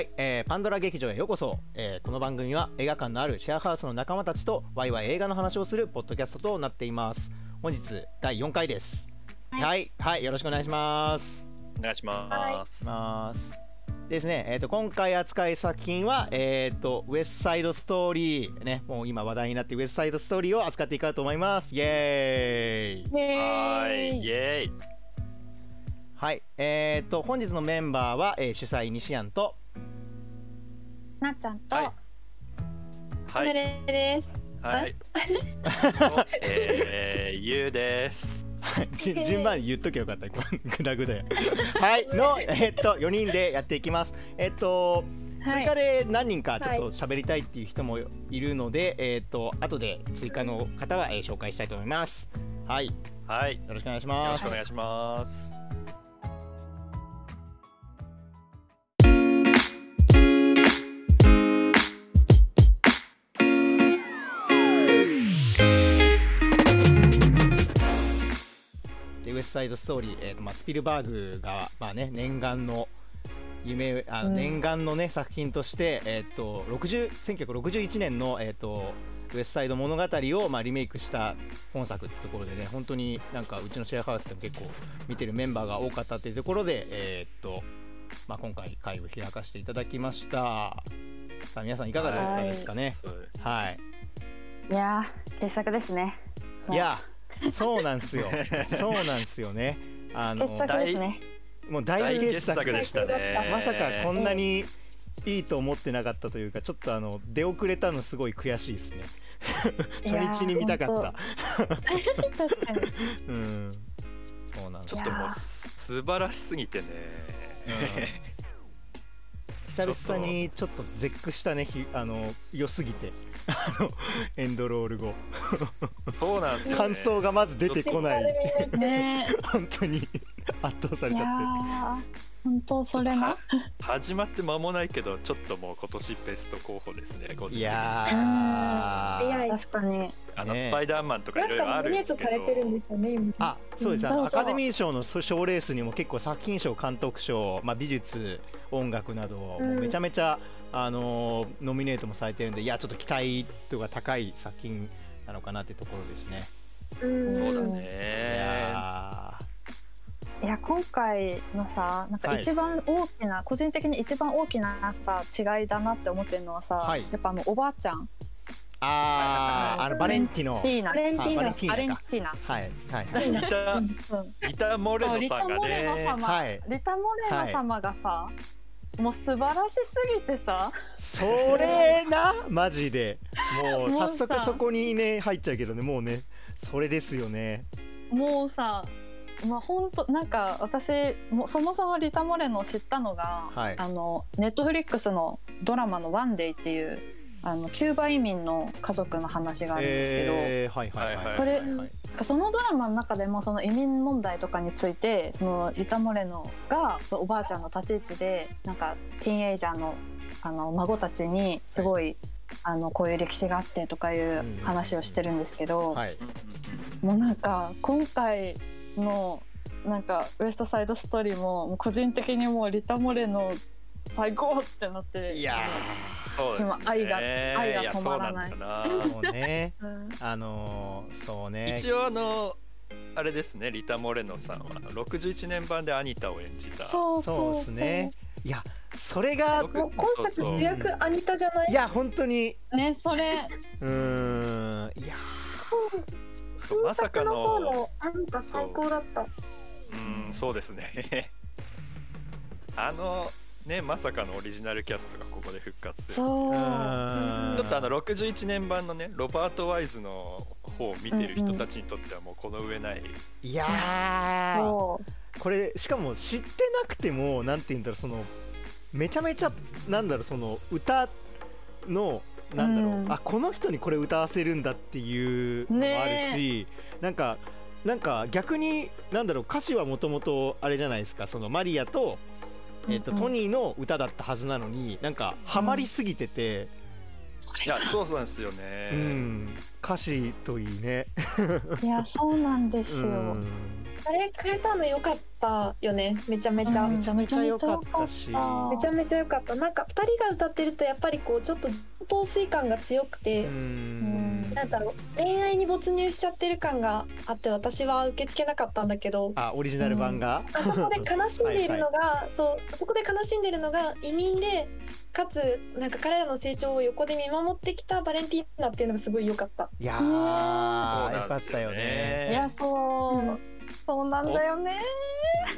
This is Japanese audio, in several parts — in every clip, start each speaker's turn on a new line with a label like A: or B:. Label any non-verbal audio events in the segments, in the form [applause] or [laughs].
A: はい、えーパンドラ劇場へようこそ、えーこの番組は映画館のあるシェアハウスの仲間たちとワイワイ映画の話をするポッドキャストとなっています。本日第4回です。はい、はい、よろしくお願いします。
B: お願いします。
A: ます。ですね、えー、と今回扱い作品は、えー、とウエストサイドストーリー。ねもう今話題になってウエストサイドストーリーを扱っていこうと思います。イエーイ。
B: はイエーイ。
A: はいえー、と本日のメンバーは、えー主催西安と
C: なっちゃんと、
B: はい。はい、
D: です。
B: はい。[laughs] えー、ゆうです。[laughs]
A: じ順番言っとけよかった。[laughs] グダグダや。はい。のえっと4人でやっていきます。えっと追加で何人かちょっと喋りたいっていう人もいるので、えっと後で追加の方は、えー紹介したいと思います。はい。よ
B: はい、よ
A: ろしくお願いし
B: ろ
A: ます。
B: しくお願いします。
A: でウエストサイドストーリー、えーとまあ、スピルバーグが、まあね、念願の夢あ
C: うん。
A: 念願の、ね作品として、えー、と60 1961年の、えー、とウエストサイド物語を、まあ、リメイクした本作ってところでね本当になんかうちのシェアハウスでも結構見てるメンバーが多かったっていうところで、えーとまあ、今回会を開かせていただきました。さあ皆さんいかがだったですかね？はい、
C: いやー傑作ですね。
A: い、やそうなんすよ。そうなんすよね。あの
C: 傑作ですね。
A: もう大
B: 大
A: 傑作
B: 傑作でしたね。
A: まさかこんなにいいと思ってなかったというかちょっとあの出遅れたのすごい悔しいですね。初日に見たかった。[laughs]
C: 確かに。
A: うん。そうなんです
B: ちょっともうす素晴らしすぎてね。
A: 久々にちょっと絶句したねひあの良すぎてエンドロール後
B: そうなんですよ、ね。
A: 感想がまず出てこない。
C: ね。
A: 本当に圧倒されちゃって。
C: ー本当それな
B: は始まって間もないけど、ちょっともう今年ベスト候補ですね。個人的に。
A: いやー。
C: 確かに。
B: あの、
A: ね
B: スパイダーマンとか
D: ないん
B: ろいろあるんですけど。
D: されてるんですよね、今。
A: あそうです、アカデミー賞の賞レースにも結構作品賞監督賞、まあ、美術音楽など、めちゃめちゃ、あのーノミネートもされてるんでいやちょっと期待度が高い作品なのかなってところですね。
D: うん
B: そうだ
A: い
B: ね。
A: や
C: いや今回のさなんか
A: はい
C: 一番大きな、個人的に一番大きなさ違いだなって思ってるのはさ、
A: はい
C: やっぱあのおばあちゃん
A: ーあーあのバレンティノ
D: バレンティーナ
A: あバレン。ティナはいはい
B: リタ
C: うん
B: リタモレ
C: そうリタ
B: ノさんが
C: モレノ
B: ね。
C: 様、
A: はい
C: リタモレノ様がさ、もう素晴らしすぎてさ。
A: それな？[laughs] マジで。もう早速
C: さ
A: そこにね入っちゃうけどね。もうねそれですよね。
C: もうさまあ本当なんか私もそもそもリタ・モレノを知ったのが、
A: はい。
C: あのネットフリックスのドラマの「ワンデイっていうあのキューバ移民の家族の話があるんですけど、
A: えー、はいはいはい。はい
C: これ
A: はい。
C: そのドラマの中でもその移民問題とかについてそのリタ・モレノがそうおばあちゃんの立ち位置でなんかティーンエイジャーのあの孫たちにすごい、あのこういう歴史があってとかいう話をしてるんですけど、
A: はい。
C: もうなんか今回のなんかウエストサイドストーリーも個人的にもうリタ・モレノ最高ってなって。
A: いや
B: そうですね。
C: 今愛が愛が
B: や
C: 止まらない。
B: そうんだな。
A: ーそうね。[laughs]
C: うん。
A: あのー、そうね。
B: 一応あのあれですねリタ・モレノさんは61年版でアニタを演じた。
C: そう
A: そ
C: そう。うそう
A: ですね。いやそれが
B: 僕
D: もう今作主役アニタじゃない？
A: いや本当に。
C: ねそれ。
A: うーんいや
D: 新
B: まさかの
D: 作の方のアニタ最高だった。
B: うんそうですね。[laughs] あのねまさかのオリジナルキャストがここで復活する
C: そう。
B: ちょっとあの61年版のねロバート・ワイズの方を見てる人たちにとってはもうこの上ない、
A: いやー。
C: そう。
A: これしかも知ってなくてもなんて言うんだろうそのめちゃめちゃなんだろうその歌のなんだろう、
C: うん。
A: あこの人にこれ歌わせるんだっていうのもあるし、なんかなんか逆になんだろう歌詞はもともとあれじゃないですかそのマリアと,、えっと
C: うん。うん
A: トニーの歌だったはずなのになんかハマりすぎてて、
B: いやそうそうなんですよね、
A: うん。歌詞といいね。
C: いやそうなんですよ、
A: うん
D: あれくれたの良かったよね。めちゃめちゃ、
C: うん。
A: めちゃめちゃ良かったし。
C: めちゃめちゃ良かった。
D: なんか2人が歌ってるとやっぱりこうちょっと陶酔感が強くて、
A: うん。
D: なんだろう。恋愛に没入しちゃってる感があって私は受け付けなかったんだけど。
A: あオリジナル版が、
D: あそこで [laughs] 悲しんでいるのがそうそこで悲しんでいるのが移民でかつなんか彼らの成長を横で見守ってきたバレンティーナっていうのがすごい良かった。
A: いやー、よかったよね。
B: ね
C: いやそう、
D: うん
C: そうなんだよね。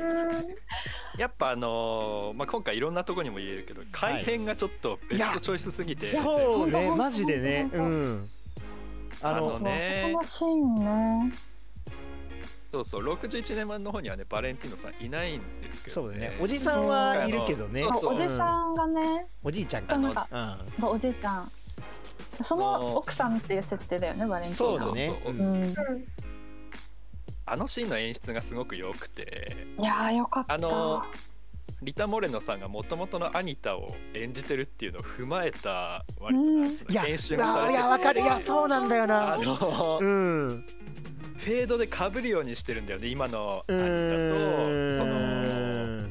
D: うん。
B: やっぱあのーまあ、今回いろんなとこにも言えるけど改編がちょっとベストチョイスすぎて、
A: そうねマジでね。うん。あの
B: ね
C: そこのシーンね
B: そうそう61年版の方にはねバレンティーノさんいないんですけど、
A: そうだねおじさんはいるけどね
B: そうそう
C: おじさんがね
A: おじいちゃんか
C: なんかうおじいちゃんその奥さんっていう設定だよねバレンティーナ
A: そうだね
B: そうそう
A: うん
C: うん
D: うん
B: あのシーンの演出がすごく良くて。
C: いやーよかった。
B: あのリタ・モレノさんがもともとのアニタを演じてるっていうのを踏まえた割となんつうの
A: いや
B: 編集が
A: いやわかる。いやそうなんだよ
B: あ
A: な
B: の
A: うん。
B: フェードで被るようにしてるんだよね今のア
A: う
B: ニタとその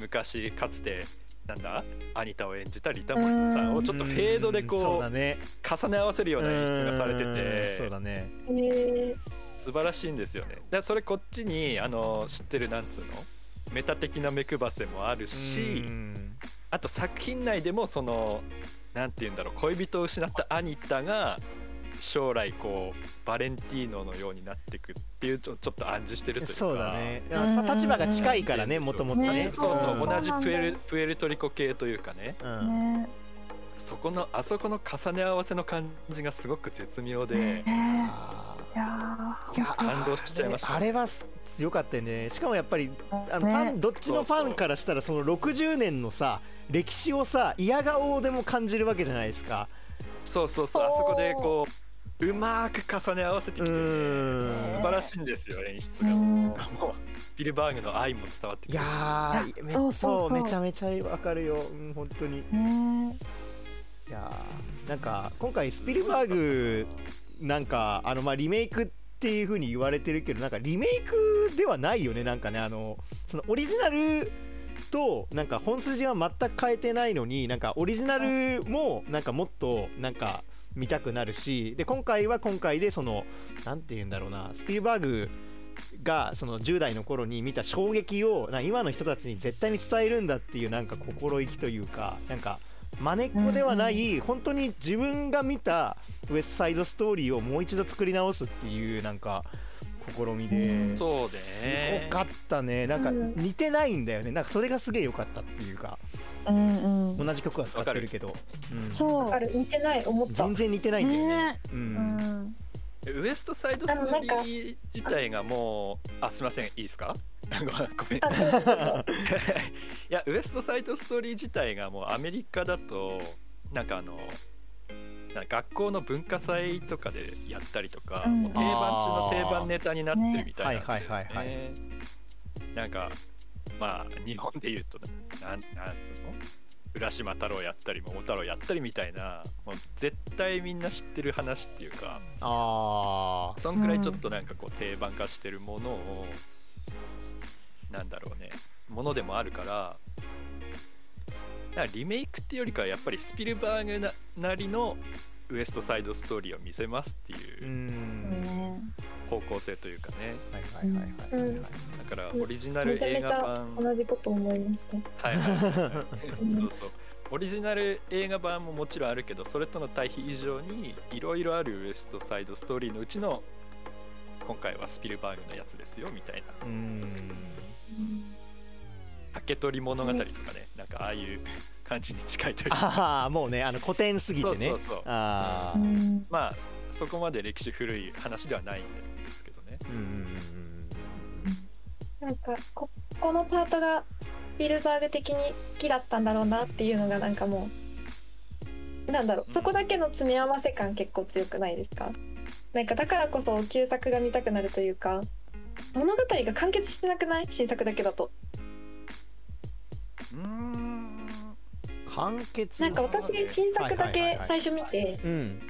B: 昔かつてなんだアニタを演じたリタ・モレノさんをちょっとフェードでこう
A: だね。
B: 重ね合わせるような演出がされて
A: うん。
B: て
A: そうだね。
D: えー
B: 素晴らしいんですよね。でそれこっちにあの知ってるなんつうの？メタ的な目配せもあるし
A: うん。
B: あと作品内でもそのなんて言うんだろう恋人を失ったアニタが将来こうバレンティーノのようになっていくっていうちょちょっと暗示してるというか。
A: そうだね。
C: うん
A: 立場が近いからねもともとね。
C: ね
B: そうそう同じプエルプエルトリコ系というかね。
A: うん。
C: ね。
B: そこのあそこの重ね合わせの感じがすごく絶妙で。
C: ね
A: あ
C: いや
A: ーいや
B: 感動しちゃいました。
A: あれは良かったよね。しかもやっぱりあの
C: ね。
A: ファンどっちのファンからしたらその60年のさ歴史をさ嫌顔でも感じるわけじゃないですか。
B: そうそうそう。あそこでこううまく重ね合わせてきて
A: う
B: ね素晴らしいんですよ演出が。
C: うん
B: もうスピルバーグの愛も伝わってき
A: い
B: てるし。
A: や
C: そうそうそう。
A: めちゃめちゃわかるよ、うん、本当に。いやーなんか今回スピルバーグなんかあのまあリメイクっていう風に言われてるけどなんかリメイクではないよね。なんかねあのそのオリジナルとなんか本筋は全く変えてないのになんかオリジナルもなんかもっとなんか見たくなるしで今回は今回でそのなんて言うんだろうなスピルバーグがその10代の頃に見た衝撃をな今の人たちに絶対に伝えるんだっていうなんか心意気というかなんか真似っこではない、本当に自分が見たウエストサイドストーリーをもう一度作り直すっていうなんか試みで、
C: うん
B: そうね。
A: すごかったね。なんか
D: うん。
A: 似てないんだよね。なんかそれがすげえ良かったっていうか
C: うんうん。
A: 同じ曲は使ってるけど、うん。
C: そう。
D: あれ似てない。思った。
A: 全然似てないんだよね。
C: ね。
A: う
C: うん。ん
B: ウエストサイドストーリー自体がもうあすみません。いいですか？ごめんごめん。[laughs] いやウエストサイドストーリー自体がもうアメリカだとなんかあのなんか学校の文化祭とかでやったりとか、
C: うん。
B: もう定番中の定番ネタになってるみたいな
A: ね。はいはいはい
B: ねなんかまあ日本で言うとなんなんつうの？浦島太郎やったり桃太郎やったりみたいなもう絶対みんな知ってる話っていうか
A: あ
B: そんくらいちょっとなんかこう定番化してるものを、なんだろうね。ものでもあるからだからリメイクっていうよりかはやっぱりスピルバーグななりのウエストサイドストーリーを見せますっていう方向性というかね。
A: はいはいはいはい。はいはい
B: だからオリジナル映画版
D: 同じこと思いました。
B: はいはいはい。はいそうそう。オリジナル映画版ももちろんあるけどそれとの対比以上にいろいろあるウエストサイドストーリーのうちの今回はスピルバーグのやつですよみたいな。
A: うーん
B: 竹取物語とかねなんかああいう感じに近いというか。
A: ああもうねあの古典すぎてね。
B: そうそうそう。
A: ああ
C: うん
B: まあそこまで歴史古い話ではないんですけどね。
A: うんうんうん。
D: なんかここのパートがスピルバーグ的に好きだったんだろうなっていうのがなんかもうなんだろうそこだけの詰め合わせ感結構強くないですか？なんかだからこそ旧作が見たくなるというか物語が完結してなくない？新作だけだと。
B: うーん。
A: 完結
D: なんか私新作だけ最初見て
A: うん。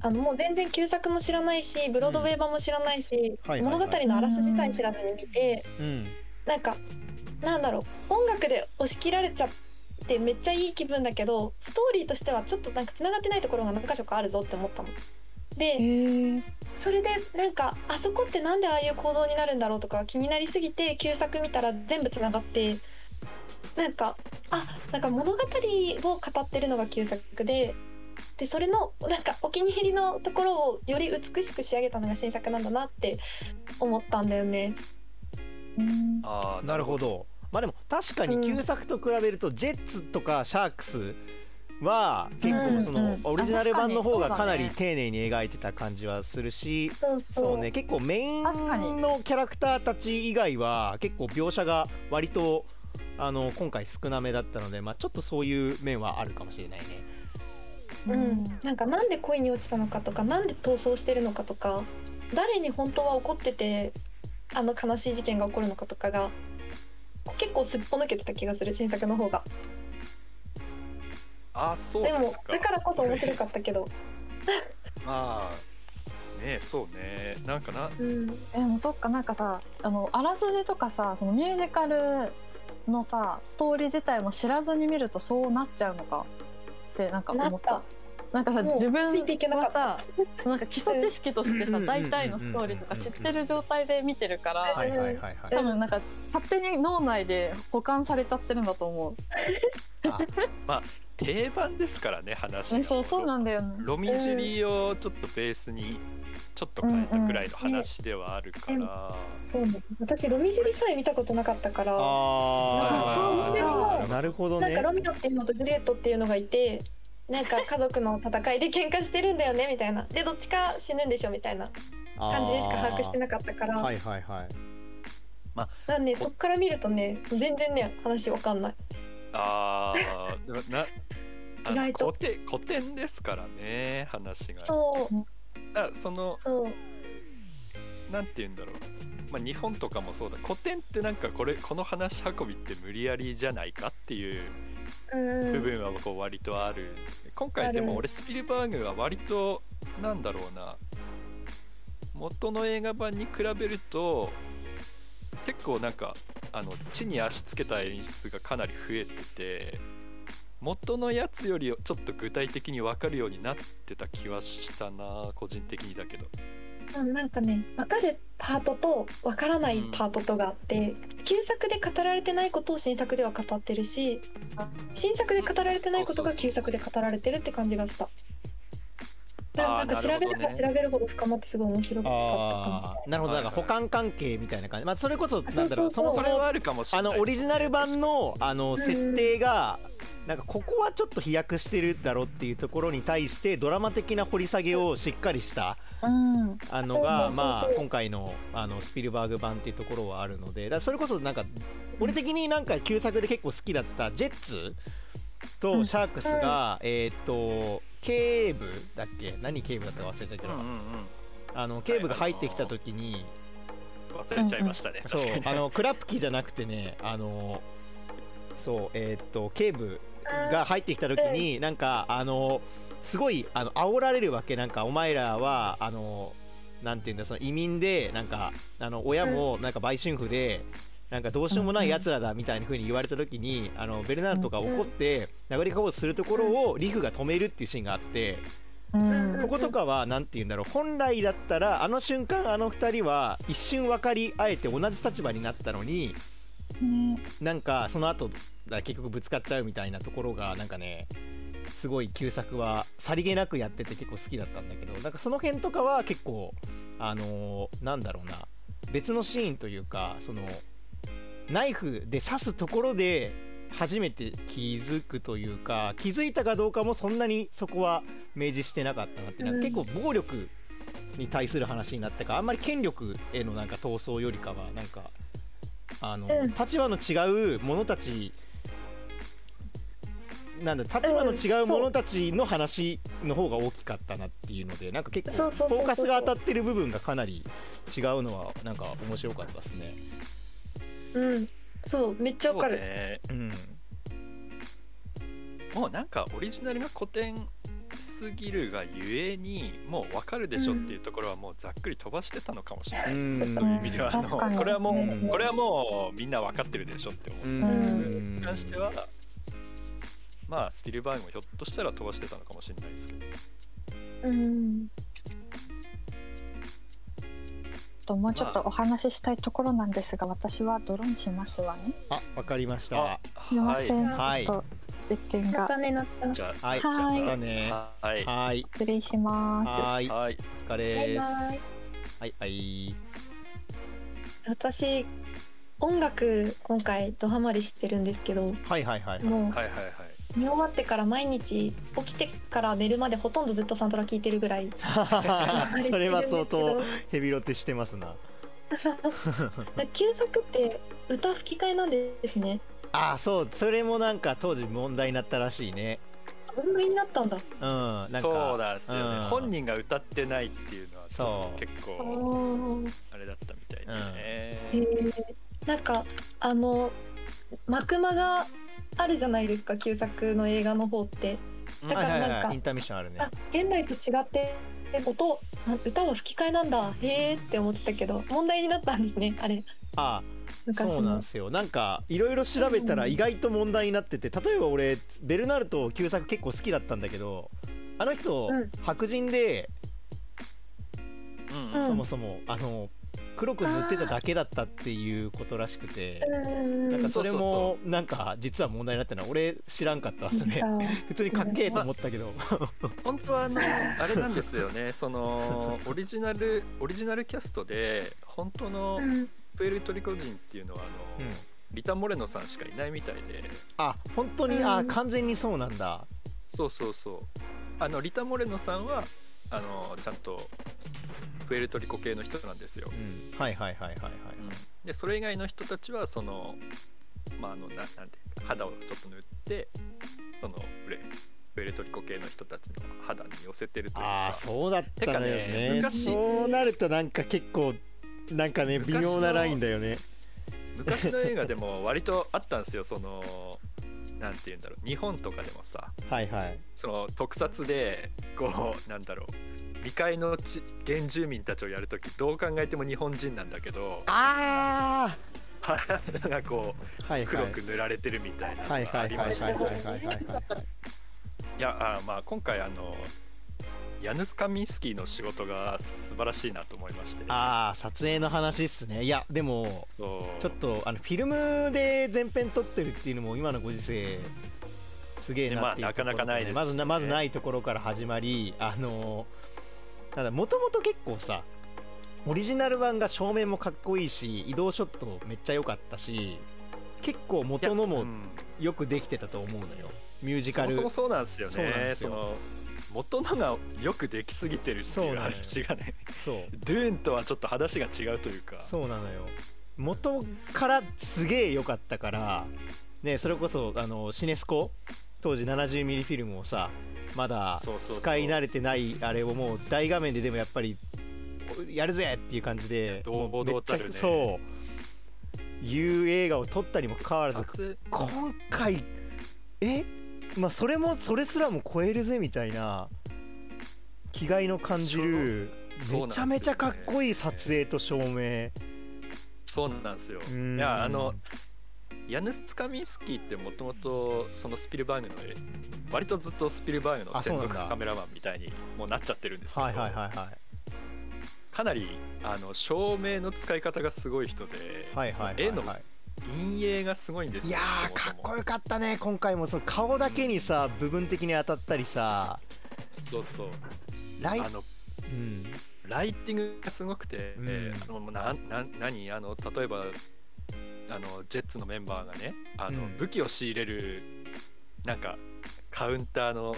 D: あのもう全然旧作も知らないしブロードウェイ版も知らないし、
A: はいはいはい。
D: 物語のあらすじさえ知らずに見て、
A: うん。
D: なんかなんだろう音楽で押し切られちゃってめっちゃいい気分だけどストーリーとしてはちょっとなんか繋がってないところが何箇所かあるぞって思ったの。でそれでなんかあそこってなんでああいう行動になるんだろうとか気になりすぎて旧作見たら全部つながってなんかあなんか物語を語ってるのが旧作ででそれのなんかお気に入りのところをより美しく仕上げたのが新作なんだなって思ったんだよね。
C: うん。
B: あー
A: なるほど。まあでも確かに旧作と比べると、ジェッツとかシャークスは結構その、オリジナル版の方が
C: か
A: なり丁寧に描いてた感じはするし
D: そう
A: ね結構メインのキャラクターたち以外は結構描写が割とあの今回少なめだったので、まあ、ちょっとそういう面はあるかもしれないね。
D: うん、なんかなんで恋に落ちたのかとかなんで逃走してるのかとか誰に本当は怒っててあの悲しい事件が起こるのかとかが結構すっぽ抜けてた気がする新作の方が
B: あーそう
D: でもだからこそ面白かったけど、[laughs]
B: まあねそうね。なんかな
D: うん、
C: えでもそっかなんかさあのあらすじとかさそのミュージカルのさストーリー自体も知らずに見るとそうなっちゃうのかってなんか思った。
D: た
C: なんかさ自分はさなんか基礎知識としてさ
A: うん
C: 大体のストーリーとか知ってる状態で見てるから。多分なんか勝手に脳内で保管されちゃってるんだと思う。
A: あ
B: 定番ですからね話が。
C: ねそうそうなんだよね。
B: ロミジュリをちょっとベースにちょっと変えたくらいの話ではあるから、
D: そうね。私ロミジュリさえ見たことなかったから。
A: あ
D: そういうのも
A: ーなるほどね。
D: なんか。ロミオっていうのとジュリエットっていうのがいてなんか家族の戦いで喧嘩してるんだよねみたいな。でどっちか死ぬんでしょみたいな感じでしか把握してなかったから、
A: はいはいはい。
D: なんでそっから見るとね全然ね話わかんない。
B: ああでもな
D: 意外と。
B: 古典古典ですからね話が。
D: そう。
B: あその
D: そう。
B: なんて言うんだろう、まあ、日本とかもそうだ。古典ってなんかこれこの話運びって無理やりじゃないかっていう
D: うん
B: 部分はこう割とある、今回でも俺スピルバーグは割となんだろうな。元の映画版に比べると結構なんかあの地に足つけた演出がかなり増えてて元のやつよりちょっと具体的に分かるようになってた気はしたな個人的にだけど。
D: うんなんかね分かるパートと分からないパートとがあって、旧作で語られてないことを新作では語ってるし新作で語られてないことが旧作で語られてるって感じがした。なんか調べれば調べるほど深まってすごい面白かった
A: なるほど。だから補完関係みたいな感じ。まあそれこそなんだろう
D: そうそ
B: れはあるかもしれ
A: あ
B: ない
A: のオリジナル版のあの
D: ん。
A: 設定がなんかここはちょっと飛躍してるだろうっていうところに対してドラマ的な掘り下げをしっかりした
C: うん。
A: あのがまあ今回のあのスピルバーグ版っていうところはあるのでだからそれこそなんか俺的になんか旧作で結構好きだったジェッツとシャークスがえーっとケーブだっけ？何ケーブだったか忘れちゃったけど。
B: うんうんうん。
A: あの警部が入ってきた時に
B: 忘れちゃいましたね、
A: そうあのクラプキじゃなくてねあのそうえーっとケーブが入ってきた時になんかあのすごいあの煽られるわけ。なんかお前らはあのなんていうんだその移民でなんかあの親もなんか売春婦でなんかどうしようもないやつらだみたいな風に言われた時にあのベルナールトが怒って殴りかぼうとするところをリフが止めるっていうシーンがあって
C: うん。
A: こことかはなんて言うんだろう本来だったらあの瞬間あの二人は一瞬分かり合えて同じ立場になったのに
C: ね。
A: なんかその後だ結局ぶつかっちゃうみたいなところがなんかねすごい旧作はさりげなくやってて結構好きだったんだけどなんかその辺とかは結構あのーなんだろうな別のシーンというかそのナイフで刺すところで初めて気づくというか気づいたかどうかもそんなにそこは明示してなかったなってなんか結構暴力に対する話になったかあんまり権力へのなんか闘争よりかはなんかあの、
D: うん。
A: 立場の違う者たちなんだ立場の違う者たちの話の方が大きかったなっていうのでなんか結構フォーカスが当たってる部分がかなり違うのはなんか面白かったですね。
D: うんそうめっちゃわかる、
B: そうね。
A: うん。
B: もうなんかオリジナルが古典すぎるがゆえにもう分かるでしょっていうところはもうざっくり飛ばしてたのかもしれないですね、
A: うん。
B: そういう意味では。あのこれはもう、
A: うん。
B: これはもうみんな分かってるでしょって思う、
A: うん。
C: うん。
B: に関してはまあスピルバーグもひょっとしたら飛ばしてたのかもしれないですけど。
D: うん。
C: ともうちょっとお話ししたいところなんですが、私はドローンしますわね。
A: あわかりました。
C: すみません、
A: はい。
C: ちょっと実験が。
D: またねなっちゃう
B: じゃあ
A: はい
C: はい
B: じゃあ
A: またね。
B: はい。
A: はい。
C: 失礼します。
A: はい。お
B: はい。
A: 疲れで
D: バイバ
A: す
D: イ。
A: はいはい。
D: 私音楽今回ドハマりしてるんですけど。
A: はいはいはい。
D: もう
B: はいはいはい
D: 見終わってから毎日起きてから寝るまでほとんどずっとサントラ聴いてるぐらい。[laughs]
A: それは相当
D: ハ
A: ヘビロテしてますな。
D: マ旧作って歌吹き替えなんですね。
A: ああそうそれもなんか当時問題になったらしいね。
D: 文明になったんだ。
A: うんなんか
B: そうなんですよね、
A: うん。
B: 本人が歌ってないっていうのはちょっと結
D: お
B: 構
D: ー
B: あれだったみたいで
A: うん
B: ね、
D: へー。なんかあの幕間があるじゃないですか旧作の映画の方って。だか
A: はい
D: らなんか
A: インターミッションあるね。
D: あ現代と違って音な歌は吹き替えなんだ。へえって思ってたけど問題になったんですねあれ。
A: あ
D: 昔
A: そうなん
D: の
A: ですよ。なんかいろいろ調べたら意外と問題になってて例えば俺ベルナルト旧作結構好きだったんだけどあの人、
D: うん。
A: 白人で、
B: うん
D: うん。
A: そもそもあの黒く塗ってただけだったっていうことらしくて
D: うん。
A: なんかそれもなんか実は問題になってるの。は俺知らんかったわそれ普通にかっけえと思ったけど。[laughs]
B: 本当はあのあれなんですよね。[laughs] そのオリジナルオリジナルキャストで本当の
D: うん。
B: プエルトリコ人っていうのはあの、
A: うん。
B: リタ・モレノさんしかいないみたいで。
A: あ本当に、
D: うん。
A: あ完全にそうなんだ。
B: そうそうそう。あのリタ・モレノさんはあのちゃんとプエルトリコ系の人なんですよ、
A: うん。はいはいはいはいはい。
B: でそれ以外の人たちはそのまああのななんていうか肌をちょっと塗ってそのプレプエルトリコ系の人たちの肌に寄せてるというか。
A: ああそうだったのよ
B: てか
A: ね
B: ね昔
A: そうなるとなんか結構なんかね微妙なラインだよね。
B: 昔の映画でも割とあったんですよ。そのなんて言うんだろう日本とかでもさ
A: はいはい。
B: その特撮でこうなんだろう未開の地原住民たちをやるときどう考えても日本人なんだけど
A: あ
B: 肌がこ
A: うはい
B: 黒く塗られてるみたいなの
A: はい
B: があり
A: はいはいはい。
B: ました
A: い
B: やあまあ今回あのヤヌスカミンスキーの仕事が素晴らしいなと思いまして。
A: ああ撮影の話っすね。いやでもちょっとあのフィルムで全編撮ってるっていうのも今のご時世すげえなっていうね。
B: まあなかなかないですしね。
A: まずなまずないところから始まりあのなんだもともと結構さオリジナル版が正面もかっこいいし移動ショットめっちゃ良かったし結構元のもよくできてたと思うのよ。ミュージカル。
B: そもそうなんですよね。
A: そうなんですよ。
B: の元のがよくできすぎてるっていう
A: そうなのよ。
B: 話がね。
A: そう。
B: ドゥーンとはちょっと話が違うというか。
A: そうなのよ。元からすげえ良かったからねそれこそあのシネスコ当時 70mm フィルムをさまだ使い慣れてないあれをもう大画面ででもやっぱりやるぜっていう感じで
B: 堂たるね。
A: そう。いう映画を撮ったにもかかわらず
B: 撮
A: 今回え？まあそれもそれすらも超えるぜみたいな気概の感じるめちゃめちゃかっこいい撮影と照明。
B: そうなんですよ。
A: うん。
B: いやあのヤヌス・カミンスキーってもともとそのスピルバーグの割とずっとスピルバーグの専属カメラマンみたいにもうなっちゃってるんですけど、
A: はいはいはいはい。
B: かなりあの照明の使い方がすごい人で、絵の
A: はい
B: 陰影がすごいんですよ
A: いやかっこよかったね今回もその顔だけにさ部分的に当たったりさ。
B: そうそう。
A: ライ
B: あの
A: うん。
B: ライティングがすごくて、
A: うん。
B: あのなな何？あの例えばあのジェッツのメンバーがねあの、
A: うん。
B: 武器を仕入れるなんかカウンターの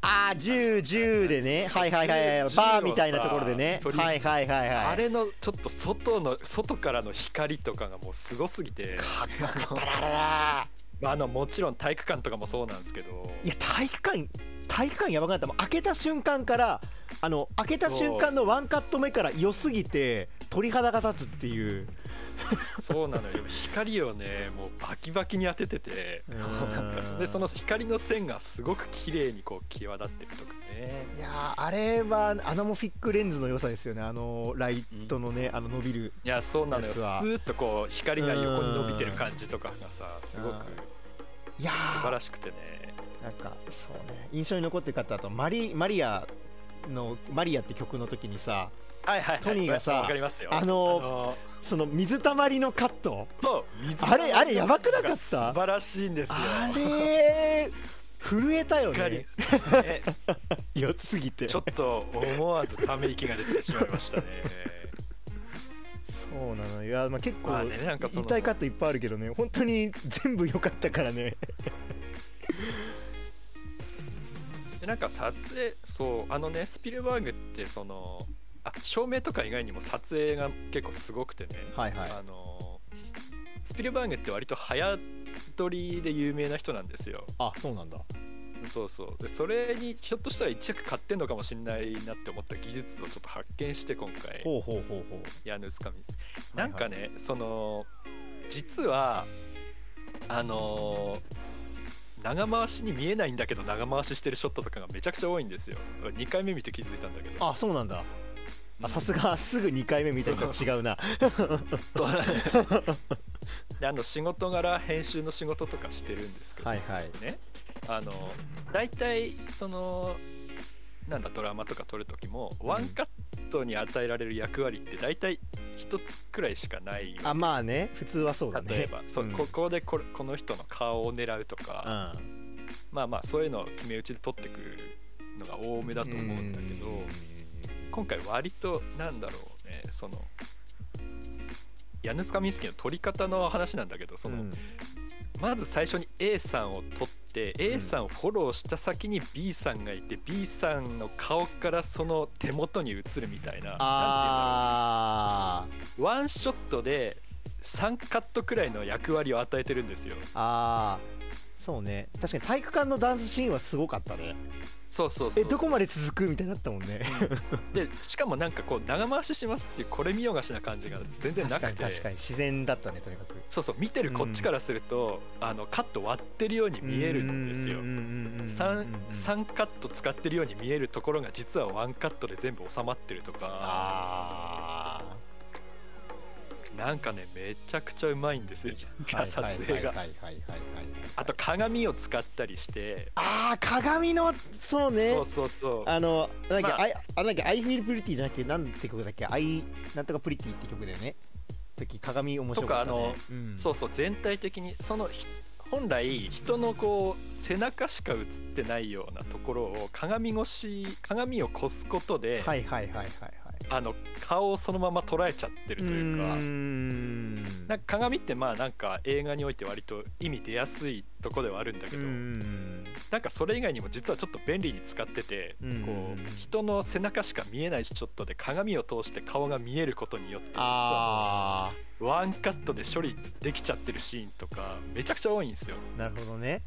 A: あー銃銃でね。はいはいはい。はい
B: 銃
A: バーみたいなところでね。はいはいはいはい。
B: あれのちょっと外の外からの光とかがもうすごすぎて。
A: かっこよかった [laughs] あ
B: のもちろん体育館とかもそうなんですけど。
A: いや体育館体育館やばくなったもう開けた瞬間からあの開けた瞬間のワンカット目から良すぎて鳥肌が立つっていう [laughs]
B: そうなのよ。光をねもうバキバキに当ててて [laughs] でその光の線がすごく綺麗にこう際立ってるとかね。
A: いやあれはアナモフィックレンズの良さですよね。あのライトのね、うん、あの伸びる
B: いやそうなのよ。スーッとこう光が横に伸びてる感じとかがさすごくいや素晴らしくてね。
A: なんかそうね。印象に残ってる方だとマリマリアの「マリア」って曲の時にさ
B: はいはい、はい、
A: トニーがさ、
B: あ
A: の、あのー、その水たまりのカット？あれあれやばくなかった？素
B: 晴らしいんですよ。
A: あれ震えたよね。良 [laughs] すぎて。
B: ちょっと思わずため息が出てしまいましたね。
A: そうなのいや、まあ、結構、まあね、なんか痛いカットいっぱいあるけどね。本当に全部良かったからね。
B: でなんか撮影そうあのねスピルバーグってそのあ照明とか以外にも撮影が結構すごくてね、
A: はいはい、
B: あのスピルバーグって割と早撮りで有名な人なんですよ。
A: あそうなんだ。
B: そうそう。でそれにひょっとしたら一着買ってんのかもしれないなって思った技術をちょっと発見して今回
A: ほうほうほうほう。
B: ヤヌスカミスなんかね、はいはい、その実はあの長回しに見えないんだけど長回ししてるショットとかがめちゃくちゃ多いんですよ。2回目見て気づいたんだけど。
A: あそうなんださすがすぐ2回目見たと違うな。
B: であの仕事柄編集の仕事とかしてるんですけど、
A: はいはい、
B: ね。あの大体そのなんだドラマとか撮る時も、ワンカットに与えられる役割って大体1つくらいしかない。
A: あまあね。普通はそうだね。
B: 例えばそう、ん、ここでここの人の顔を狙うとか、うん、まあまあそういうのを決め打ちで撮ってくるのが多めだと思うんだけど、今回割となんだろうねそのヤヌスカミンスキーの撮り方の話なんだけどその、うん、まず最初に A さんを撮って、うん、A さんをフォローした先に B さんがいて B さんの顔からその手元に映るみたいな
A: あ
B: ワンショットで3カットくらいの役割を与えてるんですよ。
A: ああそうね。確かに体育館のダンスシーンはすごかったね
B: そうそうそう
A: えどこまで続くみたいになったもんね、
B: でしかもなんかこう長回ししますっていうこれ見よがしな感じが全然なくて。
A: 確かに自然だったねとにかく。
B: そうそう見てるこっちからすると、うん、あのカット割ってるように見えるんですよ。3, 3カット使ってるように見えるところが実は1カットで全部収まってるとか
A: あ
B: なんかねめちゃくちゃうまいんですよ撮影が。あと鏡を使ったりして。
A: ああ鏡のそうね。
B: そうそうそう。
A: あのなんか、まあ、あなんか I Feel Pretty じゃなくてなんて曲だっけ I なんとか Pretty って曲だよね。時鏡面白かった、ね、とか
B: あの、うん、そうそう全体的にその本来人のこう背中しか映ってないようなところを鏡越し鏡を越すことで
A: はいはいはいはい
B: あの顔をそのまま捉えちゃってるというか。なんか鏡ってまあなんか映画において割と意味出やすいとこではあるんだけど。なんかそれ以外にも実はちょっと便利に使っててこう人の背中しか見えないショットで鏡を通して顔が見えることによって実はワンカットで処理できちゃってるシーンとかめちゃくちゃ多いんですよ。
A: なるほどね。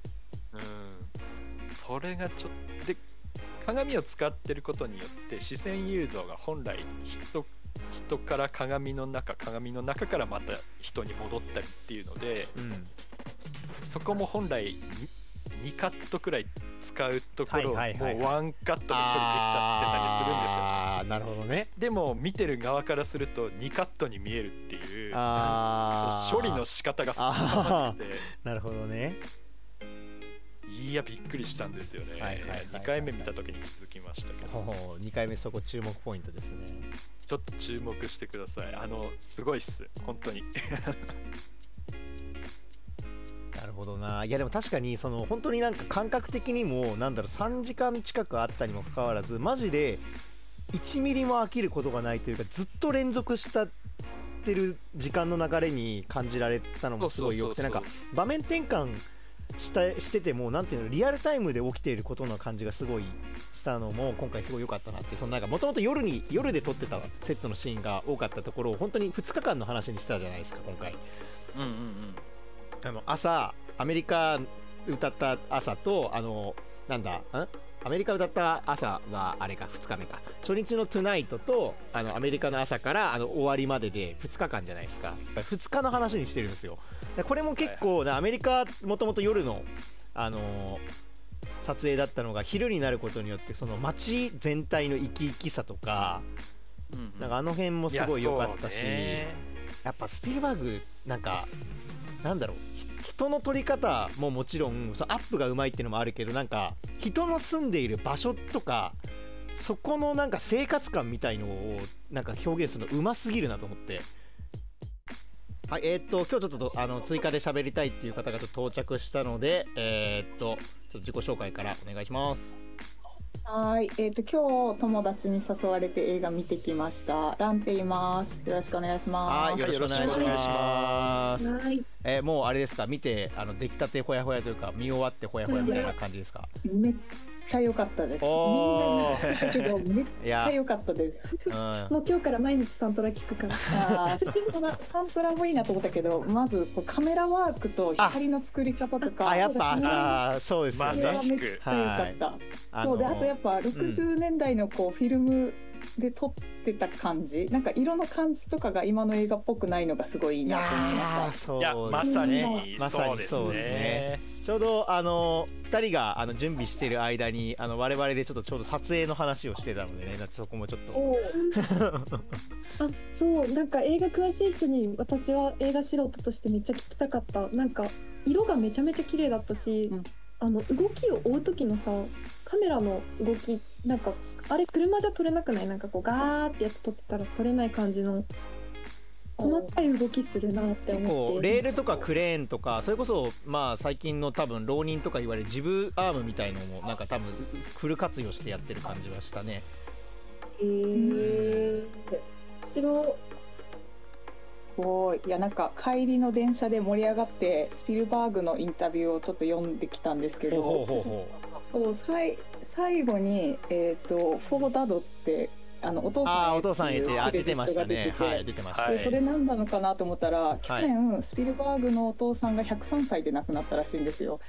B: うん。それがちょっとで鏡を使ってることによって視線誘導が本来人人から鏡の中鏡の中からまた人に戻ったりっていうので、うん、そこも本来2カットくらい使うところをもう1カットで処理できちゃってたりするんですよ。
A: あなるほどね。
B: でも見てる側からすると2カットに見えるっていう処理の仕方がすごくて。[laughs]
A: なるほどね
B: いやびっくりしたんですよね、はいはいはいはい、2回目見た時に気づきましたけど。
A: 2回目そこ注目ポイントですね。
B: ちょっと注目してください。あのすごいっす。本当に。[laughs]
A: なるほどな。いやでも確かにその本当になんか感覚的にもなんだろう3時間近くあったにもかかわらずマジで1ミリも飽きることがないというかずっと連続したってる時間の流れに感じられたのもすごいよくてなんか場面転換したしててもなんていうのリアルタイムで起きていることの感じがすごいしたのも今回すごい良かったなってそのなんかもともと夜に夜で撮ってたセットのシーンが多かったところを本当に2日間の話にしたじゃないですか今回。
B: うんうんうん、
A: あの朝アメリカ歌った朝とあのなんだん？アメリカ歌った朝はあれか2日目か。初日の「トゥナイトとあのアメリカの朝からあの終わりまでで2日間じゃないですか。2日の話にしてるんですよ。これも結構、アメリカもともと夜の、あのー、撮影だったのが昼になることによってその街全体の生き生きさとか,、なんかあの辺もすごい良かったしやっぱスピルバーグなんかなんだろう人の撮り方ももちろんそアップがうまいっていうのもあるけどなんか人の住んでいる場所とかそこのなんか生活感みたいのをなんか表現するのうますぎるなと思って。はいえー、っと今日ちょっとあの追加で喋りたいっていう方がちょっと到着したのでえー、っとちょっと自己紹介からお願いします。
E: はい、えっ、ー、と今日友達に誘われて映画見てきました。ランって言います。よろしくお願いします。
A: はい、よろしくお願いします。はい、えー、もうあれですか、見てあの出来たてほやほやというか見終わってほやほやみたいな感じですか？
E: めっちゃ良かったです。みんなにけどめっちゃ良かったです。[laughs]
D: うん、もう今日から毎日サントラ聞くから。あ [laughs]
E: サントラもいいなと思ったけど、まずこうカメラワークと光の作り方とか。
A: あやっぱあそうですね。
E: めっちゃ良かった。そうであとやっぱ60年代のこうフィルムで撮ってた感じ、なんか色の感じとかが今の映画っぽくないのがすごいいいなと思いました。いや
B: まさにまさにそうですね。
A: ちょうどあの2人があの準備している間にあの我々でちょっとちょうど撮影の話をしてたのでねそこもちょっ
D: と。あそうなんか映画詳しい人に私は映画素人としてめっちゃ聞きたかった。なんか色がめちゃめちゃ綺麗だったし、うん、あの動きを追う時のさカメラの動きなんかあれ車じゃ撮れなくない？なんかこうガーってやって撮ってたら撮れない感じの細かい動きするなって思
A: ってレールとかクレーンとかそれこそまあ最近の多分浪人とか言われるジブアームみたいのもなんか多分フル活用してやってる感じはしたね。
D: へえ白
E: すごい。いやなんか帰りの電車で盛り上がってスピルバーグのインタビューをちょっと読んできたんですけどそう最後に、えーと「フォーダド」ってあのお父さん
A: あお父さんへてあ出てましたね。はい出てました、
E: でそれ何なのかなと思ったら去年、はい、スピルバーグのお父さんが103歳で亡くなったらしいんですよ。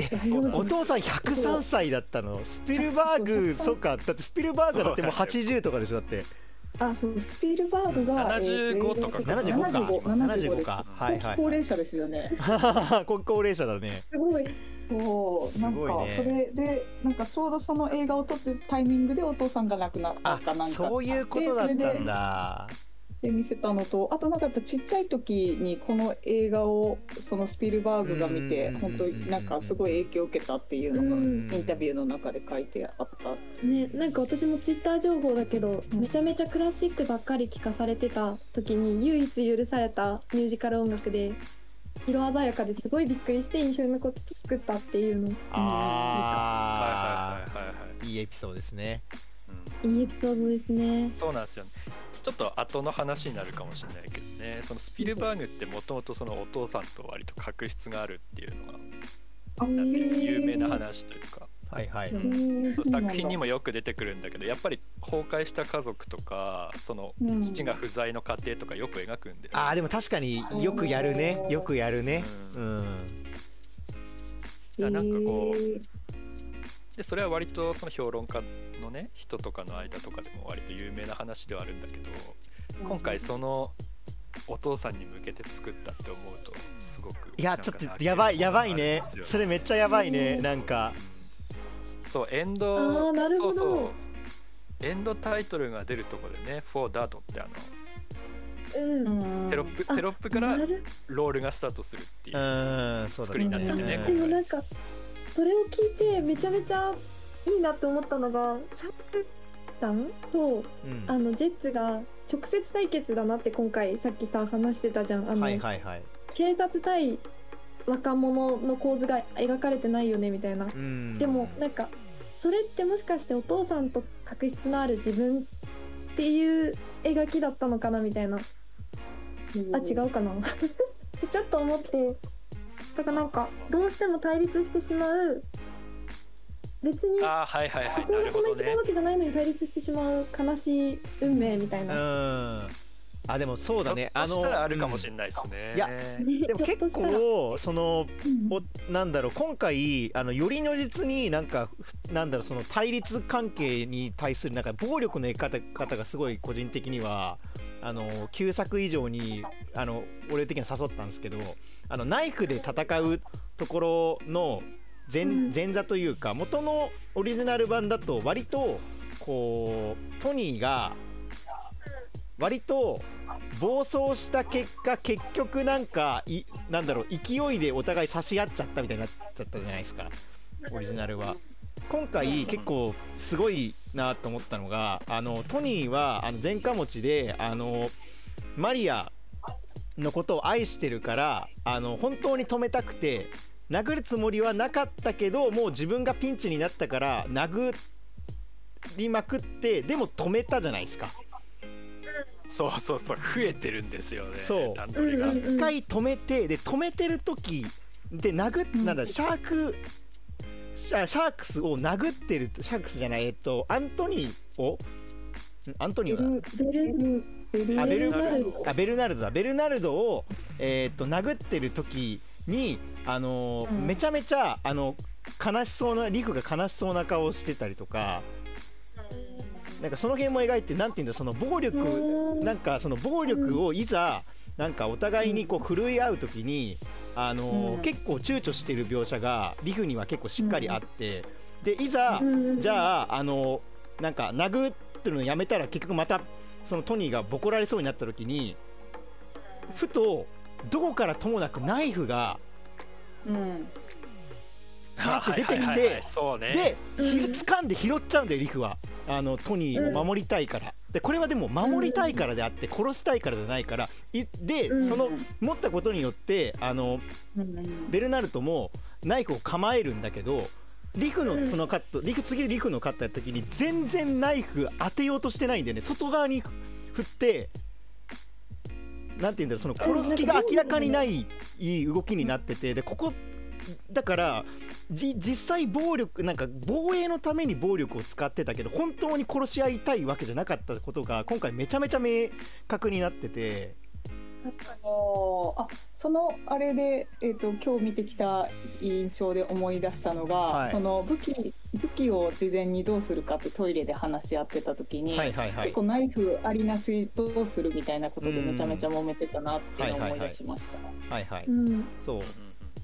A: お父さん103歳だったの？スピルバーグ [laughs] そっか。だってスピルバーグだってもう80とかでしょだって。
E: あそうスピルバーグが、
B: 75とか
A: 75か。75か。
E: はいはい高齢者ですよね。[laughs]
A: 高齢者だね。
E: すごいそう、なんかそれでなんかちょうどその映画を撮ってるタイミングでお父さんが亡くなったかなんか
A: そういうことだったんだ。
E: で見せたのとあとなんかやっぱちっちゃい時にこの映画をそのスピルバーグが見て本当になんかすごい影響を受けたっていうのがインタビューの中で書いてあった。
D: ねなんか私もツイッター情報だけど、めちゃめちゃクラシックばっかり聴かされてた時に唯一許されたミュージカル音楽で色鮮やかですごいびっくりして印象に残って作ったっていうの。を
A: ああいいエピソードですね、
D: うん、いいエピソードですね。
B: そうなんですよ、ね、ちょっと後の話になるかもしれないけどね。そのスピルバーグってもともとそのお父さんと割と確執があるっていうのが有名な話というか
A: はいはい、
B: 作品にもよく出てくるんだけどやっぱり崩壊した家族とかその父が不在の家庭とかよく描くんです、
A: あでも確かによくやるね。よくやるね。うん、
B: うん、なんかこうでそれは割とその評論家のね人とかの間とかでも割と有名な話ではあるんだけど今回そのお父さんに向けて作ったって思うとすごく
A: いやちょっとやばいやばいね。それめっちゃやばいね。なんか、
B: そうエンドあなるほど。そうそう。エンドタイトルが出るところでね「For That」ってあの、うん、テロップテロップからロールがスタートするっていう作りになっててね、
D: でもなんかそれを聞いてめちゃめちゃいいなって思ったのがシャークさんと、うん、あのジェッツが直接対決だなって今回さっきさ話してたじゃん。あの、はいはいはい、警察対若者の構図が描かれてないよねみたいな、でもなんかそれってもしかしてお父さんと確執のある自分っていう描きだったのかなみたいな、あ違うかな。[laughs] ちょっと思ってだからなんかどうしても対立してしまう。別に
B: あはいはいはい。
D: 思想がそんなに違うわけじゃないのに対立してしまう悲しい運命みたいな
A: あでもそうだね。
B: あのしたらあるかもしれないですね、
A: いやでも結構その、おなんだろう今回あのより如実になんかなんだろうその対立関係に対するなんか暴力の得方がすごい個人的にはあの9作以上にあの俺的には誘ったんですけどあのナイフで戦うところの前前座というか元のオリジナル版だと割とこうトニーが割と暴走した結果結局なんかいなんだろう勢いでお互い差し合っちゃったみたいになっちゃったじゃないですかオリジナルは。今回結構すごいなと思ったのがあのトニーはあの前科持ちであのマリアのことを愛してるからあの本当に止めたくて殴るつもりはなかったけどもう自分がピンチになったから殴りまくってでも止めたじゃないですか。
B: そうそうそう増えてるんですよね
A: そう。一回止めてで止めてる時で殴っなんだシャークシャークスを殴ってるシャークスじゃないえっとアントニーをアントニーはあベルあベルナルドだ。ベルナルドを、えー、っと殴ってる時にあの、うん、めちゃめちゃあの悲しそうなリクが悲しそうな顔をしてたりとかなんかその辺も描いてなんていうんだその暴力なんかその暴力をいざなんかお互いにこう振るい合う時にあの結構躊躇してる描写がリフには結構しっかりあってでいざじゃああのなんか殴ってるのやめたら結局またそのトニーがボコられそうになった時にふとどこからともなくナイフが、うん、パって出てきて、で掴んで拾っちゃうんだよリフは。あのトニーを守りたいから。でこれはでも守りたいからであって殺したいからじゃないからでその持ったことによってあのベルナルトもナイフを構えるんだけどリフの角カットリフ次リフのカットやった時に全然ナイフ当てようとしてないんだよね。外側に振ってなんて言うんだろうその殺す気が明らかにない動きになっててでここだから実際暴力なんか防衛のために暴力を使ってたけど本当に殺し合いたいわけじゃなかったことが今回めちゃめちゃ明確になってて。
E: 確かに。あそのあれで、えーと、今日見てきた印象で思い出したのが、はい、その武器武器を事前にどうするかってトイレで話し合ってた時に、はいはいはい、結構ナイフありなしどうするみたいなことでめちゃめちゃ揉めてたなっていうのを思い出しました。
A: はいはい、はい。はい、そう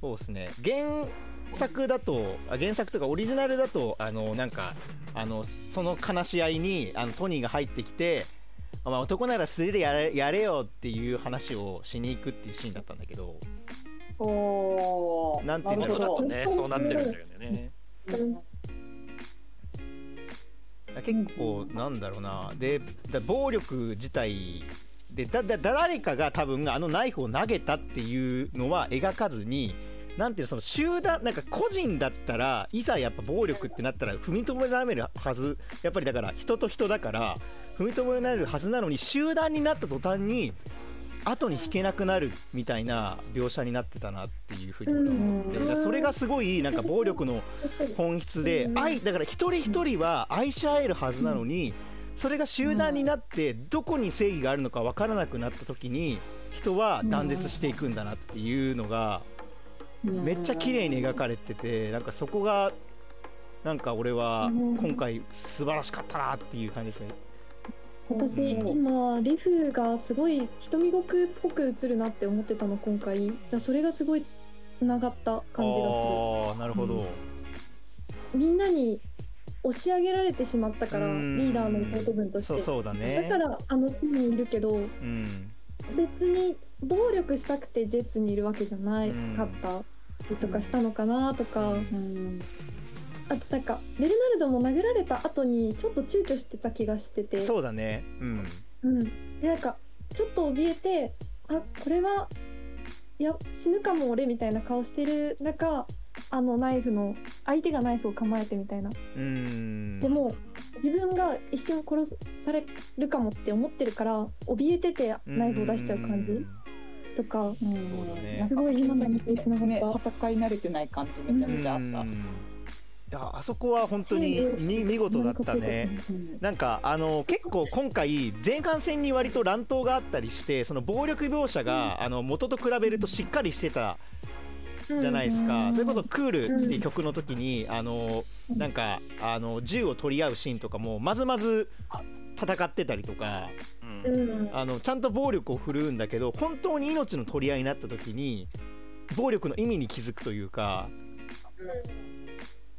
A: そうですね。原作だと原作とかオリジナルだとあのなんかあのその話し合いにあのトニーが入ってきてまあ、男なら素手でやれやれよっていう話をしに行くっていうシーンだったんだけど。
E: お
A: なんていうんだ
B: ろうねそうなってるんだよね、
A: 結構なんだろうな。で暴力自体でだだ誰かが多分あのナイフを投げたっていうのは描かずになんていうのその集団なんか個人だったらいざやっぱ暴力ってなったら踏みとどめられるはず。やっぱりだから人と人だから踏みとどめられるはずなのに集団になった途端に後に引けなくなるみたいな描写になってたなっていうふうに思って。それがすごいなんか暴力の本質で愛だから一人一人は愛し合えるはずなのにそれが集団になってどこに正義があるのか分からなくなった時に人は断絶していくんだなっていうのがめっちゃ綺麗に描かれててなんかそこがなんか俺は今回素晴らしかったなっていう感じですね。
D: 私、今リフがすごい瞳ごくっぽく映るなって思ってたの今回。それがすごいつながった感じがする。
A: あなるほど、
D: うん、みんなに押し上げられてしまったからリーダーの弟分として。
A: そうそうだね。
D: だからあの地にいるけど、うん、別に暴力したくてジェッツにいるわけじゃないかったりとかしたのかなとか、うん、あとなんかベルナルドも殴られた後にちょっと躊躇してた気がしてて。
A: そうだね。うん。
D: うん。でなんかちょっと怯えてあこれはいや死ぬかも俺みたいな顔してる中あのナイフの相手がナイフを構えてみたいな。
A: うん。
D: でも自分が一瞬殺されるかもって思ってるから怯えててナイフを出しちゃう感じとか、うん、
A: ね、
D: すごい今のにつながった、
E: ね、戦い慣れてない感じめちゃめちゃあった。
A: やあそこは本当に見見事だったね。なんかあの結構今回前半戦に割と乱闘があったりしてその暴力描写が、あの元と比べるとしっかりしてたじゃないですか、それこそ「クール」っていう曲の時に、あのなんかあの銃を取り合うシーンとかもまずまず戦ってたりとか、あのちゃんと暴力を振るうんだけど本当に命の取り合いになった時に暴力の意味に気づくというか。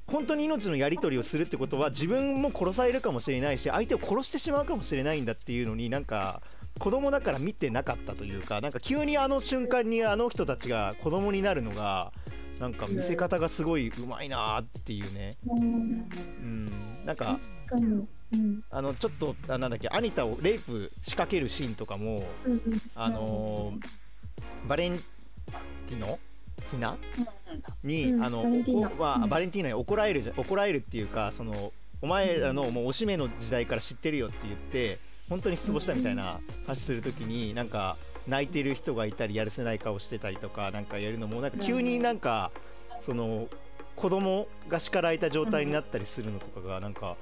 A: 本当に命のやり取りをするってことは自分も殺されるかもしれないし相手を殺してしまうかもしれないんだっていうのになんか子供だから見てなかったというかなんか急にあの瞬間にあの人たちが子供になるのがなんか見せ方がすごいうまいなっていうね、うん、なんかあのちょっとあなんだっけアニタをレイプ仕掛けるシーンとかも、あのバレンティノ？ティナ。に、あのはバレンティーナに怒られるじゃ怒られるっていうかそのお前らのもうおしめの時代から知ってるよって言って本当に失望したみたいな話するときになんか泣いてる人がいたりやるせない顔してたりとかなんかやるのもなんか急になんかその子供が叱られた状態になったりするのとかがなんか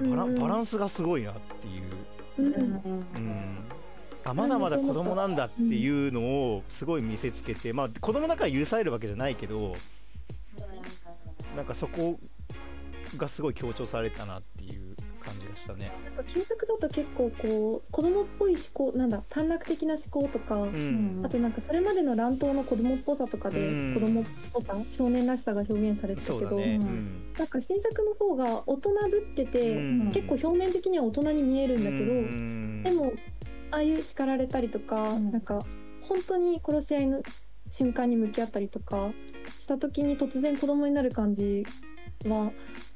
A: バラバランスがすごいなっていう。うんあまだまだ子供なんだっていうのをすごい見せつけて、まあ、子供だから許されるわけじゃないけどなんかそこがすごい強調されたなっていう感じがしたね。
D: なんか旧作だと結構こう子供っぽい思考なんだ短絡的な思考とか、うん、あとなんかそれまでの乱闘の子供っぽさとかで子供っぽさ、うん、少年らしさが表現されてたけど、ね。うん、なんか新作の方が大人ぶってて、結構表面的には大人に見えるんだけど、でもああいう叱られたりとか、うん、なんか本当に殺し合いの瞬間に向き合ったりとかした時に突然子供になる感じは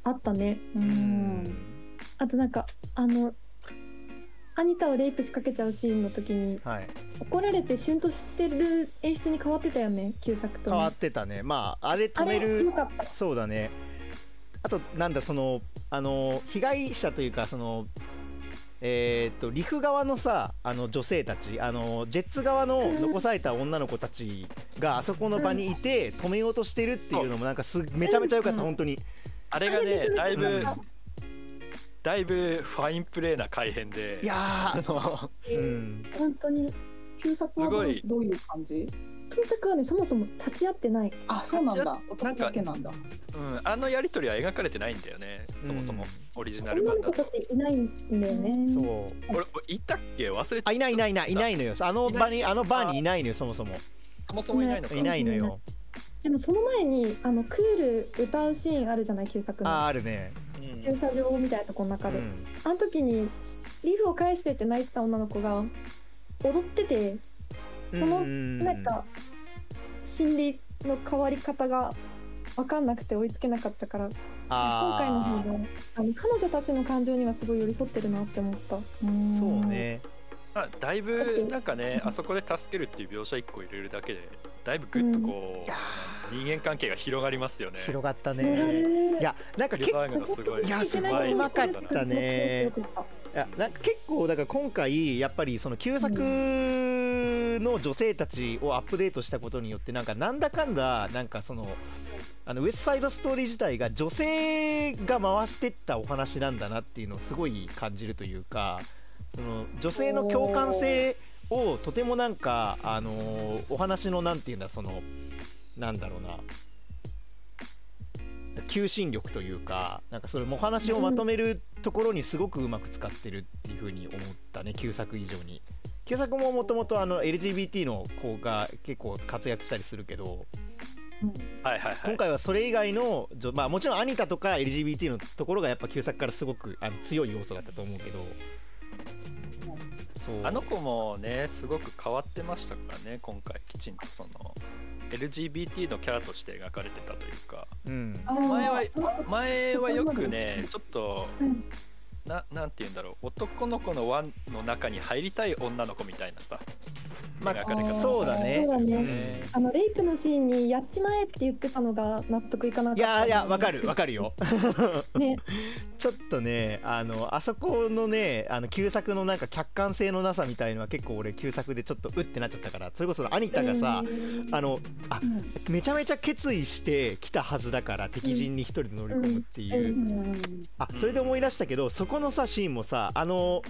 D: あったね。うん。あとなんかあのアニタをレイプ仕掛けちゃうシーンの時に、はい、怒られてシュンとしてる演出に変わってたよね旧作と。
A: 変わってたね。まああれ止めるそうだね。あとなんだそのあの被害者というかそのえー、っとリフ側のさあの女性たちあのジェッツ側の残された女の子たちがあそこの場にいて止めようとしてるっていうのもなんかすめちゃめちゃ良かった、本当に。
B: あれがねだいぶだいぶファインプレーな改変で。
A: いや
D: ー、うん、本当に
E: 旧作はどういう感じ？
D: 旧作はねそもそも立ち会ってない。
E: あそうなんだ。男だけなんだ。
B: うんあのやり取りは描かれてないんだよねそもそも、オリジナル
D: 版だと。女の子たちいないんだよね。
A: そう。
B: 俺いたっけ？忘れてあ
A: いないいないいないいないのよ。あの場にあのバーにいないのよそもそも。
B: そもそもいないのか。
A: いないのよ。
D: でもその前にあのクール歌うシーンあるじゃない旧作の。
A: ああるね。
D: 駐車場みたいなとこの中で、うん、あの時にリーフを返してって泣いてた女の子が踊っててそのなんか心理の変わり方が分かんなくて追いつけなかったから今回の方があの彼女たちの感情にはすごい寄り添ってるなって思った。
A: そうね。
B: まあ、だいぶなんかねあそこで助けるっていう描写1個入れるだけでだいぶぐっとこう、うん、人間関係が広がりますよね。
A: 広がったね。いやなんか結構い。やすごい。うまかったねいやなんか結構だから今回やっぱりその旧作の女性たちをアップデートしたことによってなんかなんだかんだなんかそのあのウエストサイドストーリー自体が女性が回してったお話なんだなっていうのをすごい感じるというかその女性の共感性をとてもなんかあのお話のなんていうんだそのなんだろうな求心力というかなんかそれもお話をまとめるところにすごくうまく使ってるっていうふうに思ったね旧作以上に。旧作ももともと LGBT の子が結構活躍したりするけど、
B: はいはいはい、
A: 今回はそれ以外の、まあ、もちろんアニタとか LGBT のところがやっぱ旧作からすごくあの強い要素だったと思うけど。
B: あの子もねすごく変わってましたからね今回きちんとその LGBT のキャラとして描かれてたというか、うん、前は前はよくねちょっと、ななんて言うんだろう。男の子の輪の中に入りたい女の子みたいなさ。
A: まあ、そうだね。
D: そうだね。あのレイプのシーンにやっちまえって言ってたのが納得いかなかった。
A: いやいやわかる。わかるよ。[laughs]
D: ね。
A: ちょっとねあのあそこのねあの旧作のなんか客観性のなさみたいのは結構俺旧作でちょっとうってなっちゃったからそれこそアニタがさあのあ、めちゃめちゃ決意して来たはずだから敵陣に一人で乗り込むっていう。あそれで思い出したけどそこのさシーンもさあの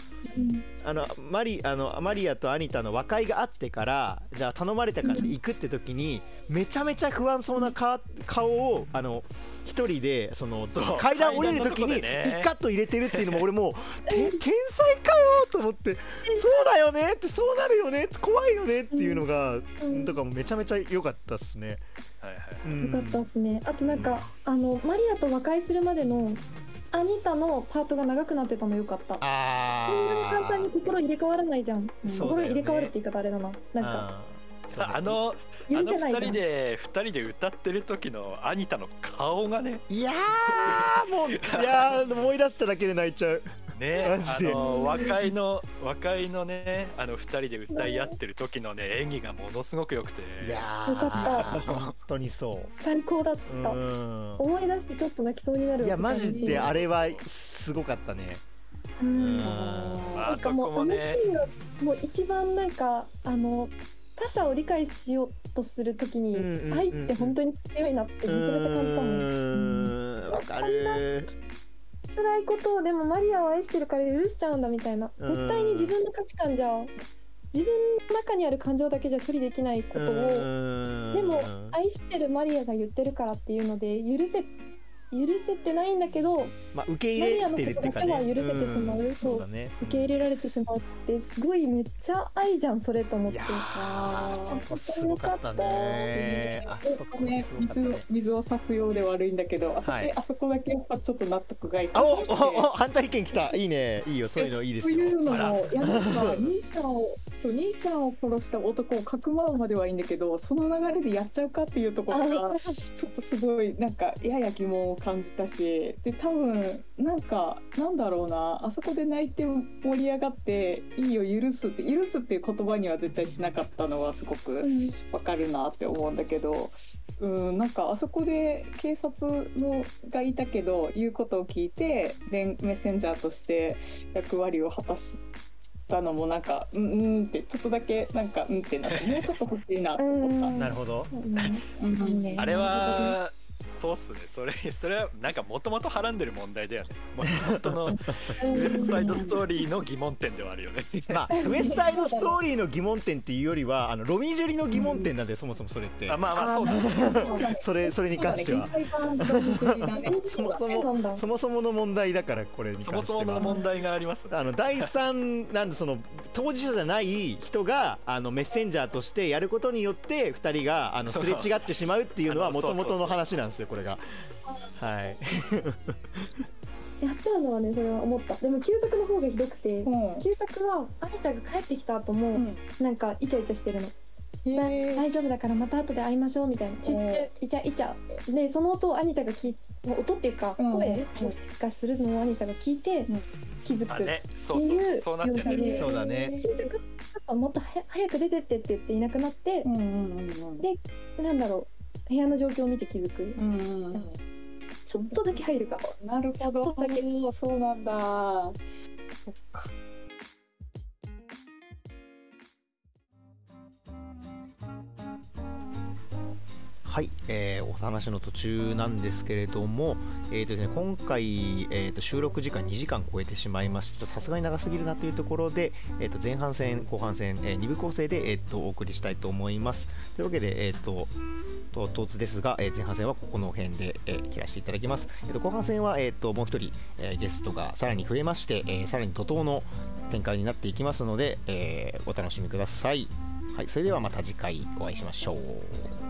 A: あのマリあのマリアとアニタの和解があってからじゃあ頼まれたから行くって時にめちゃめちゃ不安そうな顔をあの一人でその階段降りる時に1カット入れてるっていうのも俺もう [laughs] 天才かよと思ってそうだよねってそうなるよね怖いよねっていうのがとかもめちゃめちゃ良かったっすね。
D: はいはいよかったっすね。あとなんか、あのマリアと和解するまでのアニタのパートが長くなってたのよかった。あそんなに簡単に心入れ替わらないじゃん、ね、心入れ替わるって言い方あれだな。なんか。
B: あのあの二人で二人で歌ってる時のアニタの顔がね。
A: いやもう [laughs] いや思い出しただけで泣いちゃう
B: ね、あの和解の和解のねあの二人で歌い合ってる時のね演技がものすごく良くて。
A: いやよかった本当にそう。
D: 最高だった。思い出してちょっと泣きそうになる
A: いやマジであれはすごかったね。うん。
D: なんかもうあのシーンがもう一番なんかあの他者を理解しようとするときに愛って本当に強いなってめちゃめちゃ感じたもん。
A: わかる
D: 辛いことをでもマリアを愛してるから許しちゃうんだみたいな。絶対に自分の価値観じゃ自分の中にある感情だけじゃ処理できないことを。でも愛してるマリアが言ってるからっていうので許せ許せてないんだけど、
A: まあ、受け入れてるっていうかね
D: 許せてしまう、うん、そうだね。受け入れられてしまうってすごいめっちゃ愛じゃんそれと思って。あ
A: そこすごかったね。あそこ
E: ね。水を水を差すようで悪いんだけど私、はい、あそこだけやっぱちょっと納得がいかな
A: くて。おお反対意見きた。いいね。いいよそういうのいいですよ。
E: そういうのもやっぱ兄さんをそう兄ちゃんを殺した男をかくまうまではいいんだけどその流れでやっちゃうかっていうところがちょっとすごいなんかやや疑問を感じたしで多分なんかなんだろうなあそこで泣いて盛り上がっていいよ許すって許すっていう言葉には絶対しなかったのはすごくわかるなって思うんだけど、うん、なんかあそこで警察のがいたけど言うことを聞いてでメッセンジャーとして役割を果たしたのもなんかうんうんってちょっとだけなんかうんってなってもうちょっと欲しいなと思った。
A: なるほど。[laughs]
B: あれはそうっすね。それ [laughs] それはなんかもともとはらんでる問題だよね。本当の [laughs] ウエストサイドストーリーの疑問点ではあるよね。[laughs]
A: まあウエストサイドストーリーの疑問点っていうよりはあのロミジュリの疑問点なんで、うん、そもそもそれって。
B: あまあまあそうだ、
A: それそれに関しては。そもそもそもそもの問題だからこれに関しては。
B: そもそもの問題があります、
A: あの第三なんでその当事者じゃない人があのメッセンジャーとしてやることによって2人があのすれ違ってしまうっていうのはもともとの話なんですよこれが。はい。
D: やっちゃうのはねそれは思った。でも旧作の方がひどくて、うん、旧作はアニタが帰ってきた後も、うん、なんかイチャイチャしてるの。大丈夫だからまた後で会いましょうみたいな。ちっちゃイチャイチャ。でその音をアニタが聞い音っていうか声もしかするのをアニタが聞いて気づく。っていう描写で。
A: そうだね。
D: 新作ちょっともっと早く出てってって言っていなくなってでなんだろう部屋の状況を見て気づく、うんうん、ちょっとだけ入るか。
E: なるほど。そうなんだ。そっか
A: はい、えー、お話の途中なんですけれども、えーとですね、今回、えーと、収録時間2時間超えてしまいましてさすがに長すぎるなというところで、えーと、前半戦後半戦、えー、2部構成で、えーと、お送りしたいと思います。というわけで、えー、と唐突ですが、えー、前半戦はここの辺で、えー、切らせていただきます、えー、と後半戦は、えー、ともう一人、えー、ゲストがさらに増えまして、えー、さらに怒涛の展開になっていきますので、えー、お楽しみください。はい、それではまた次回お会いしましょう。